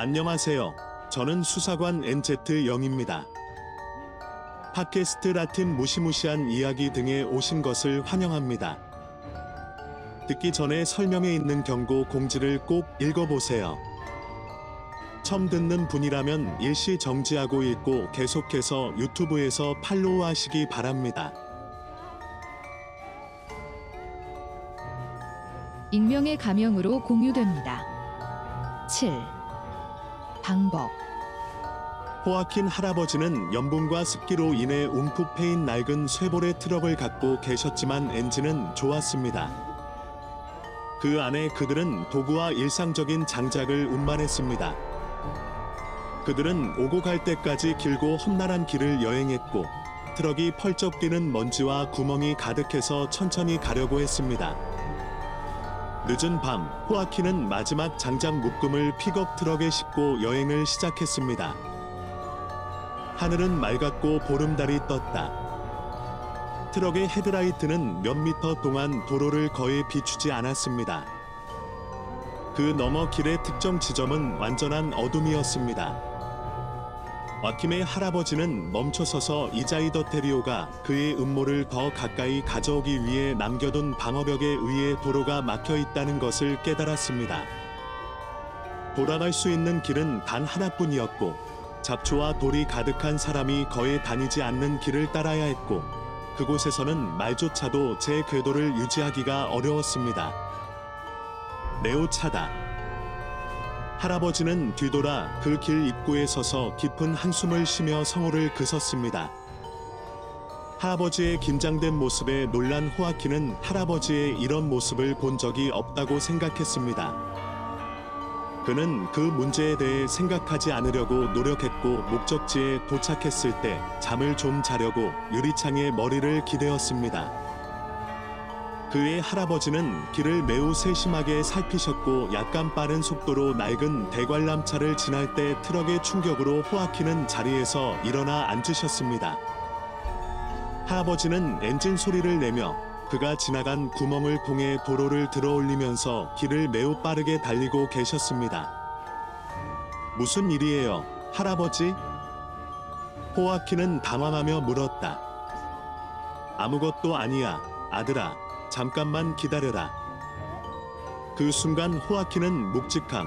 안녕하세요. 저는 수사관 NZ 영입니다. 팟캐스트 라틴 무시무시한 이야기 등에 오신 것을 환영합니다. 듣기 전에 설명에 있는 경고 공지를 꼭 읽어보세요. 처음 듣는 분이라면 일시 정지하고 읽고 계속해서 유튜브에서 팔로우 하시기 바랍니다. 익명의 가명으로 공유됩니다. 7. 방법 호아킨 할아버지는 염분과 습기로 인해 움푹 패인 낡은 쉐보레 트럭을 갖고 계셨지만 엔진은 좋았습니다. 그 안에 그들은 도구와 일상적인 장작을 운반했습니다. 그들은 오고 갈 때까지 길고 험난한 길을 여행했고 트럭이 펄쩍 뛰는 먼지와 구멍이 가득해서 천천히 가려고 했습니다. 늦은 밤 호아킨은 마지막 장작 묶음을 픽업 트럭에 싣고 여행을 시작했습니다. 하늘은 맑았고 보름달이 떴다. 트럭의 헤드라이트는 몇 미터 동안 도로를 거의 비추지 않았습니다. 그 너머 길의 특정 지점은 완전한 어둠이었습니다. 와킴의 할아버지는 멈춰서서 이자이더 테리오가 그의 음모를 더 가까이 가져오기 위해 남겨둔 방어벽에 의해 도로가 막혀 있다는 것을 깨달았습니다. 돌아갈 수 있는 길은 단 하나뿐이었고 잡초와 돌이 가득한 사람이 거의 다니지 않는 길을 따라야 했고 그곳에서는 말조차도 제 궤도를 유지하기가 어려웠습니다. 매우 차다. 할아버지는 뒤돌아 그 길 입구에 서서 깊은 한숨을 쉬며 성호를 그섰습니다. 할아버지의 긴장된 모습에 놀란 호아키는 할아버지의 이런 모습을 본 적이 없다고 생각했습니다. 그는 그 문제에 대해 생각하지 않으려고 노력했고 목적지에 도착했을 때 잠을 좀 자려고 유리창에 머리를 기대었습니다. 그의 할아버지는 길을 매우 세심하게 살피셨고 약간 빠른 속도로 낡은 대관람차를 지날 때 트럭의 충격으로 호아키는 자리에서 일어나 앉으셨습니다. 할아버지는 엔진 소리를 내며 그가 지나간 구멍을 통해 도로를 들어 올리면서 길을 매우 빠르게 달리고 계셨습니다. 무슨 일이에요, 할아버지? 호아키는 당황하며 물었다. 아무것도 아니야, 아들아. 잠깐만 기다려라. 그 순간 호아키는 묵직함,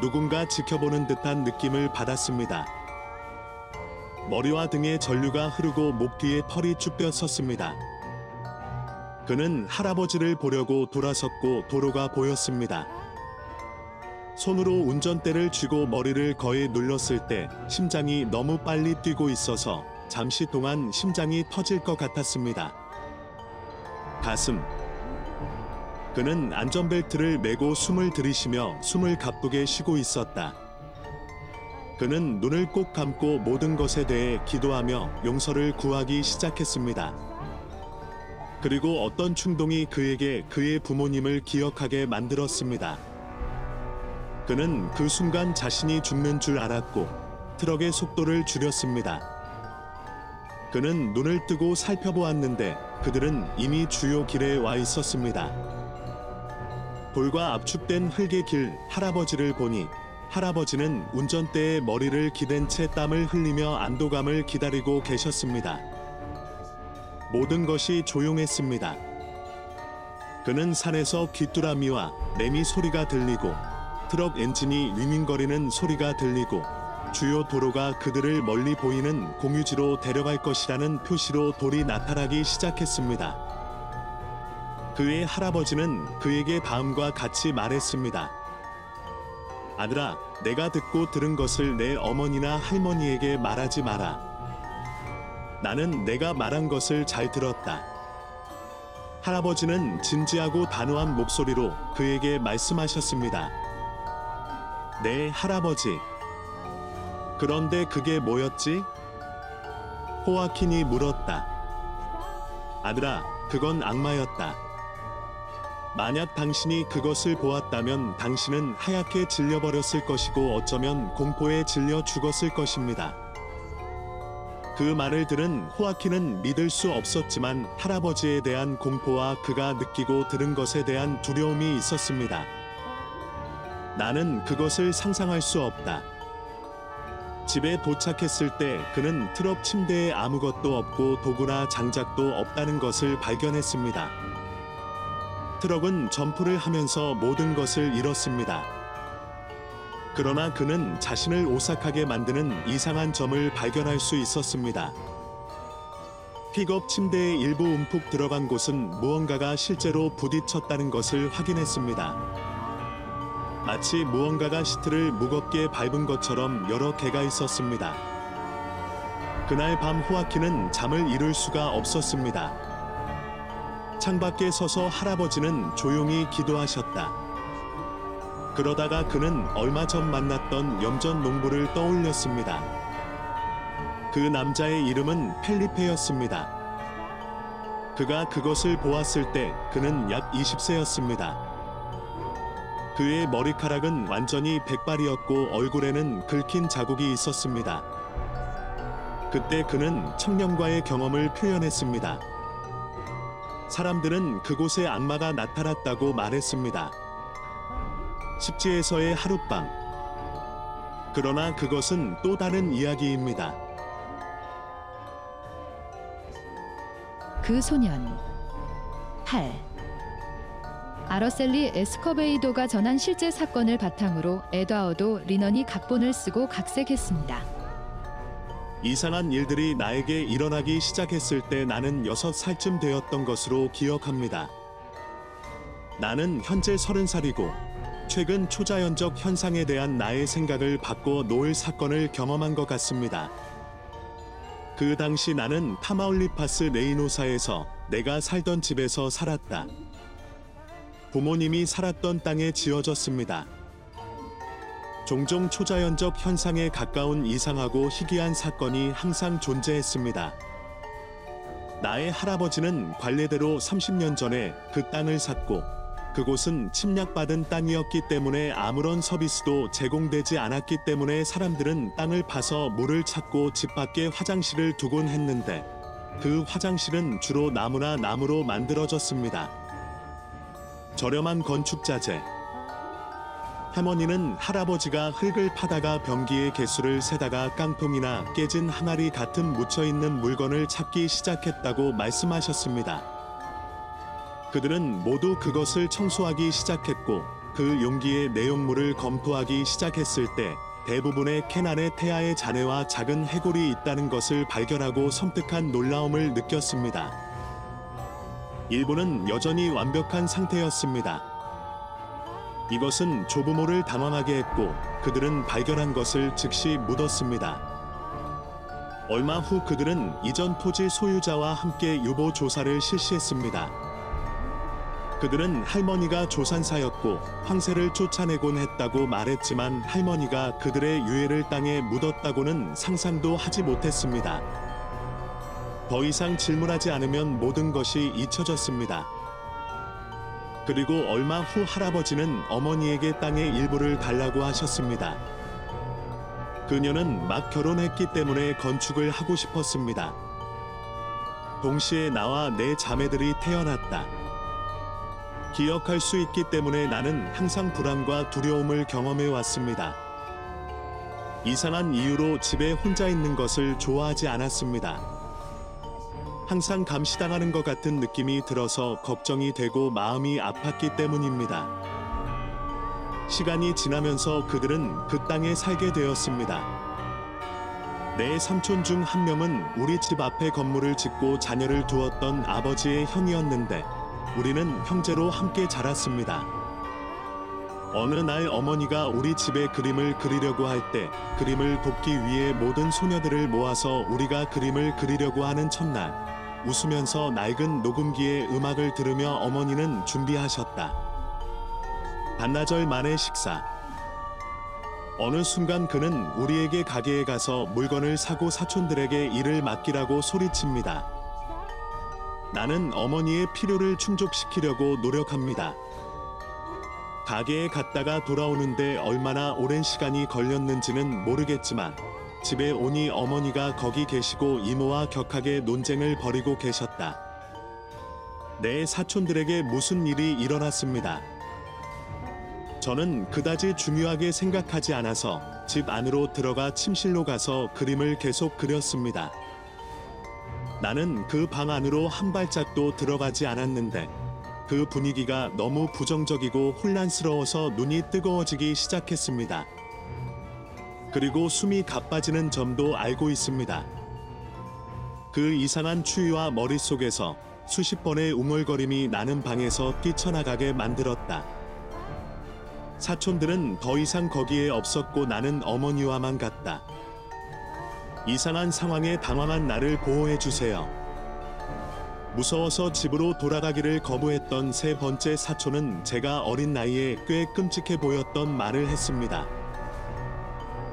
누군가 지켜보는 듯한 느낌을 받았습니다. 머리와 등에 전류가 흐르고 목 뒤에 털이 쭈뼛 섰습니다. 그는 할아버지를 보려고 돌아섰고 도로가 보였습니다. 손으로 운전대를 쥐고 머리를 거의 눌렀을 때 심장이 너무 빨리 뛰고 있어서 잠시 동안 심장이 터질 것 같았습니다. 가슴. 그는 안전벨트를 매고 숨을 들이쉬며 숨을 가쁘게 쉬고 있었다. 그는 눈을 꼭 감고 모든 것에 대해 기도하며 용서를 구하기 시작했습니다. 그리고 어떤 충동이 그에게 그의 부모님을 기억하게 만들었습니다. 그는 그 순간 자신이 죽는 줄 알았고 트럭의 속도를 줄였습니다. 그는 눈을 뜨고 살펴보았는데 그들은 이미 주요 길에 와 있었습니다. 돌과 압축된 흙의 길 할아버지를 보니 할아버지는 운전대에 머리를 기댄 채 땀을 흘리며 안도감을 기다리고 계셨습니다. 모든 것이 조용했습니다. 그는 산에서 귀뚜라미와 매미 소리가 들리고 트럭 엔진이 윙윙거리는 소리가 들리고 주요 도로가 그들을 멀리 보이는 공유지로 데려갈 것이라는 표시로 돌이 나타나기 시작했습니다. 그의 할아버지는 그에게 다음과 같이 말했습니다. 아들아, 내가 듣고 들은 것을 내 어머니나 할머니에게 말하지 마라. 나는 내가 말한 것을 잘 들었다. 할아버지는 진지하고 단호한 목소리로 그에게 말씀하셨습니다. 네, 할아버지. 그런데 그게 뭐였지? 호아킨이 물었다. 아들아, 그건 악마였다. 만약 당신이 그것을 보았다면 당신은 하얗게 질려버렸을 것이고 어쩌면 공포에 질려 죽었을 것입니다. 그 말을 들은 호아키는 믿을 수 없었지만 할아버지에 대한 공포와 그가 느끼고 들은 것에 대한 두려움이 있었습니다. 나는 그것을 상상할 수 없다. 집에 도착했을 때 그는 트럭 침대에 아무것도 없고 도구나 장작도 없다는 것을 발견했습니다. 트럭은 점프를 하면서 모든 것을 잃었습니다. 그러나 그는 자신을 오싹하게 만드는 이상한 점을 발견할 수 있었습니다. 픽업 침대의 일부 움푹 들어간 곳은 무언가가 실제로 부딪혔다는 것을 확인했습니다. 마치 무언가가 시트를 무겁게 밟은 것처럼 여러 개가 있었습니다. 그날 밤 호아키는 잠을 이룰 수가 없었습니다. 창밖에 서서 할아버지는 조용히 기도하셨다. 그러다가 그는 얼마 전 만났던 염전 농부를 떠올렸습니다. 그 남자의 이름은 펠리페였습니다. 그가 그것을 보았을 때 그는 약 20세였습니다. 그의 머리카락은 완전히 백발이었고 얼굴에는 긁힌 자국이 있었습니다. 그때 그는 청년과의 경험을 표현했습니다. 사람들은 그곳에 악마가 나타났다고 말했습니다. 십지에서의 하룻밤. 그러나 그것은 또 다른 이야기입니다. 그 소년 8. 아러셀리 에스커베이도가 전한 실제 사건을 바탕으로 에드와드 리넌이 각본을 쓰고 각색했습니다. 이상한 일들이 나에게 일어나기 시작했을 때 나는 여섯 살쯤 되었던 것으로 기억합니다. 나는 현재 서른 살이고 최근 초자연적 현상에 대한 나의 생각을 바꿔 놓을 사건을 경험한 것 같습니다. 그 당시 나는 타마울리파스 레이노사에서 내가 살던 집에서 살았다. 부모님이 살았던 땅에 지어졌습니다. 종종 초자연적 현상에 가까운 이상하고 희귀한 사건이 항상 존재했습니다. 나의 할아버지는 관례대로 30년 전에 그 땅을 샀고 그곳은 침략받은 땅이었기 때문에 아무런 서비스도 제공되지 않았기 때문에 사람들은 땅을 파서 물을 찾고 집 밖에 화장실을 두곤 했는데 그 화장실은 주로 나무나 나무로 만들어졌습니다. 저렴한 건축 자재, 할머니는 할아버지가 흙을 파다가 변기의 개수를 세다가 깡통이나 깨진 항아리 같은 묻혀있는 물건을 찾기 시작했다고 말씀하셨습니다. 그들은 모두 그것을 청소하기 시작했고 그 용기의 내용물을 검토하기 시작했을 때 대부분의 캔 안에 태아의 잔해와 작은 해골이 있다는 것을 발견하고 섬뜩한 놀라움을 느꼈습니다. 일부는 여전히 완벽한 상태였습니다. 이것은 조부모를 당황하게 했고 그들은 발견한 것을 즉시 묻었습니다. 얼마 후 그들은 이전 토지 소유자와 함께 유보 조사를 실시했습니다. 그들은 할머니가 조산사였고 황새를 쫓아내곤 했다고 말했지만 할머니가 그들의 유해를 땅에 묻었다고는 상상도 하지 못했습니다. 더 이상 질문하지 않으면 모든 것이 잊혀졌습니다. 그리고 얼마 후 할아버지는 어머니에게 땅의 일부를 달라고 하셨습니다. 그녀는 막 결혼했기 때문에 건축을 하고 싶었습니다. 동시에 나와 내 자매들이 태어났다. 기억할 수 있기 때문에 나는 항상 불안과 두려움을 경험해 왔습니다. 이상한 이유로 집에 혼자 있는 것을 좋아하지 않았습니다. 항상 감시당하는 것 같은 느낌이 들어서 걱정이 되고 마음이 아팠기 때문입니다. 시간이 지나면서 그들은 그 땅에 살게 되었습니다. 내 삼촌 중 한 명은 우리 집 앞에 건물을 짓고 자녀를 두었던 아버지의 형이었는데 우리는 형제로 함께 자랐습니다. 어느 날 어머니가 우리 집에 그림을 그리려고 할 때 그림을 돕기 위해 모든 소녀들을 모아서 우리가 그림을 그리려고 하는 첫날 웃으면서 낡은 녹음기에 음악을 들으며 어머니는 준비하셨다. 반나절 만의 식사. 어느 순간 그는 우리에게 가게에 가서 물건을 사고 사촌들에게 일을 맡기라고 소리칩니다. 나는 어머니의 필요를 충족시키려고 노력합니다. 가게에 갔다가 돌아오는데 얼마나 오랜 시간이 걸렸는지는 모르겠지만 집에 오니 어머니가 거기 계시고 이모와 격하게 논쟁을 벌이고 계셨다. 내 사촌들에게 무슨 일이 일어났습니다. 저는 그다지 중요하게 생각하지 않아서 집 안으로 들어가 침실로 가서 그림을 계속 그렸습니다. 나는 그 방 안으로 한 발짝도 들어가지 않았는데 그 분위기가 너무 부정적이고 혼란스러워서 눈이 뜨거워지기 시작했습니다. 그리고 숨이 가빠지는 점도 알고 있습니다. 그 이상한 추위와 머릿속에서 수십 번의 웅얼거림이 나는 방에서 뛰쳐나가게 만들었다. 사촌들은 더 이상 거기에 없었고 나는 어머니와만 갔다. 이상한 상황에 당황한 나를 보호해 주세요. 무서워서 집으로 돌아가기를 거부했던 세 번째 사촌은 제가 어린 나이에 꽤 끔찍해 보였던 말을 했습니다.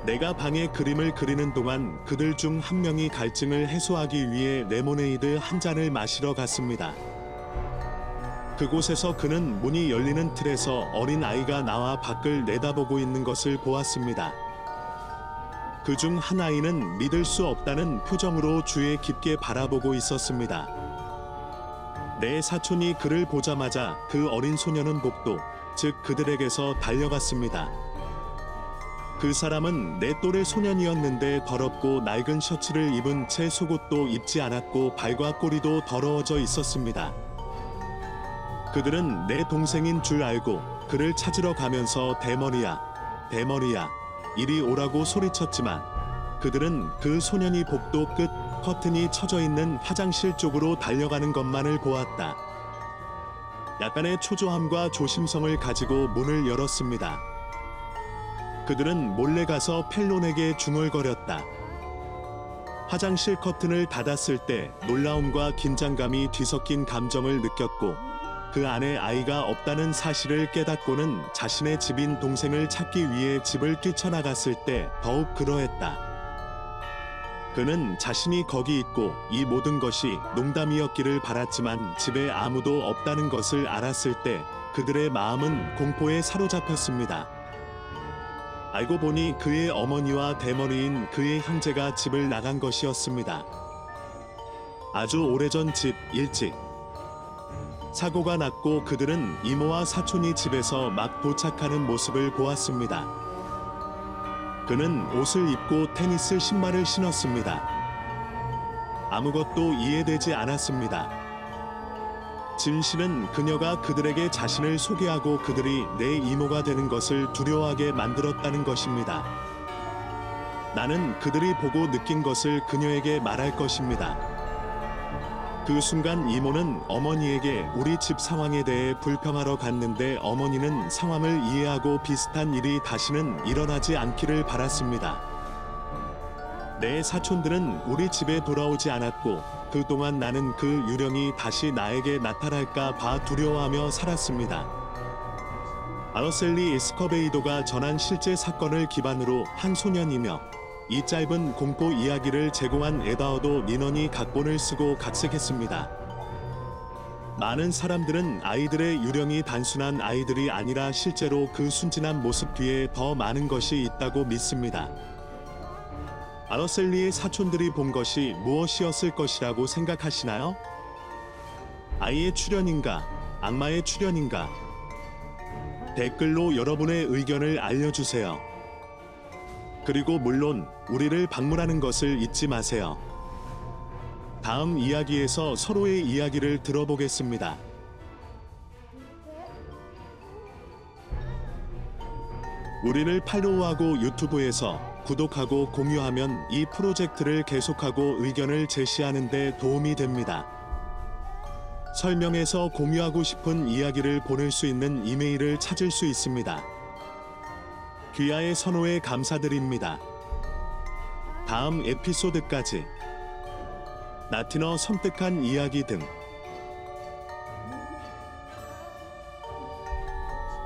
내가 방에 그림을 그리는 동안 그들 중 한 명이 갈증을 해소하기 위해 레모네이드 한 잔을 마시러 갔습니다. 그곳에서 그는 문이 열리는 틀에서 어린 아이가 나와 밖을 내다보고 있는 것을 보았습니다. 그 중 한 아이는 믿을 수 없다는 표정으로 주에 깊게 바라보고 있었습니다. 내 사촌이 그를 보자마자 그 어린 소녀는 복도, 즉 그들에게서 달려갔습니다. 그 사람은 내 또래 소년이었는데 더럽고 낡은 셔츠를 입은 채 속옷도 입지 않았고 발과 꼬리도 더러워져 있었습니다. 그들은 내 동생인 줄 알고 그를 찾으러 가면서 대머리야, 대머리야, 이리 오라고 소리쳤지만 그들은 그 소년이 복도 끝 커튼이 쳐져 있는 화장실 쪽으로 달려가는 것만을 보았다. 약간의 초조함과 조심성을 가지고 문을 열었습니다. 그들은 몰래 가서 펠론에게 중얼거렸다. 화장실 커튼을 닫았을 때 놀라움과 긴장감이 뒤섞인 감정을 느꼈고 그 안에 아이가 없다는 사실을 깨닫고는 자신의 집인 동생을 찾기 위해 집을 뛰쳐나갔을 때 더욱 그러했다. 그는 자신이 거기 있고 이 모든 것이 농담이었기를 바랐지만 집에 아무도 없다는 것을 알았을 때 그들의 마음은 공포에 사로잡혔습니다. 알고 보니 그의 어머니와 대머리인 그의 형제가 집을 나간 것이었습니다. 아주 오래전 집 일찍 사고가 났고 그들은 이모와 사촌이 집에서 막 도착하는 모습을 보았습니다. 그는 옷을 입고 테니스 신발을 신었습니다. 아무것도 이해되지 않았습니다. 진 씨는 그녀가 그들에게 자신을 소개하고 그들이 내 이모가 되는 것을 두려워하게 만들었다는 것입니다. 나는 그들이 보고 느낀 것을 그녀에게 말할 것입니다. 그 순간 이모는 어머니에게 우리 집 상황에 대해 불평하러 갔는데 어머니는 상황을 이해하고 비슷한 일이 다시는 일어나지 않기를 바랐습니다. 내 사촌들은 우리 집에 돌아오지 않았고 그동안 나는 그 유령이 다시 나에게 나타날까 봐 두려워하며 살았습니다. 아러셀리 에스커베이도가 전한 실제 사건을 기반으로 한 소년이며 이 짧은 공포 이야기를 제공한 에다워도 리넌이 각본을 쓰고 각색했습니다. 많은 사람들은 아이들의 유령이 단순한 아이들이 아니라 실제로 그 순진한 모습 뒤에 더 많은 것이 있다고 믿습니다. 아러셀리의 사촌들이 본 것이 무엇이었을 것이라고 생각하시나요? 아이의 출현인가? 악마의 출현인가? 댓글로 여러분의 의견을 알려주세요. 그리고 물론 우리를 방문하는 것을 잊지 마세요. 다음 이야기에서 서로의 이야기를 들어보겠습니다. 우리를 팔로우하고 유튜브에서 구독하고 공유하면 이 프로젝트를 계속하고 의견을 제시하는 데 도움이 됩니다. 설명에서 공유하고 싶은 이야기를 보낼 수 있는 이메일을 찾을 수 있습니다. 귀하의 선호에 감사드립니다. 다음 에피소드까지 나티너 섬뜩한 이야기 등